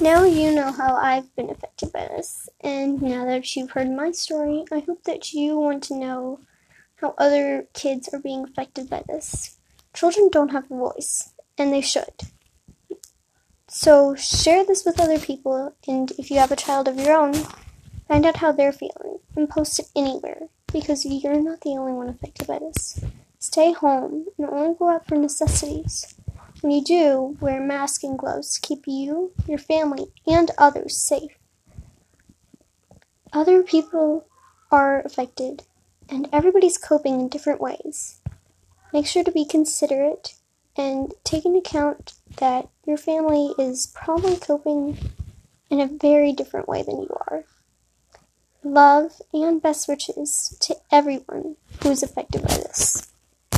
Now you know how I've been affected by this, and now that you've heard my story, I hope that you want to know how other kids are being affected by this. Children don't have a voice, and they should. So share this with other people, and if you have a child of your own, find out how they're feeling and post it anywhere because you're not the only one affected by this. Stay home and only go out for necessities. When you do, wear a mask and gloves to keep you, your family, and others safe. Other people are affected, and everybody's coping in different ways. Make sure to be considerate and take into account that your family is probably coping in a very different way than you are. Love and best wishes to everyone who is affected by this.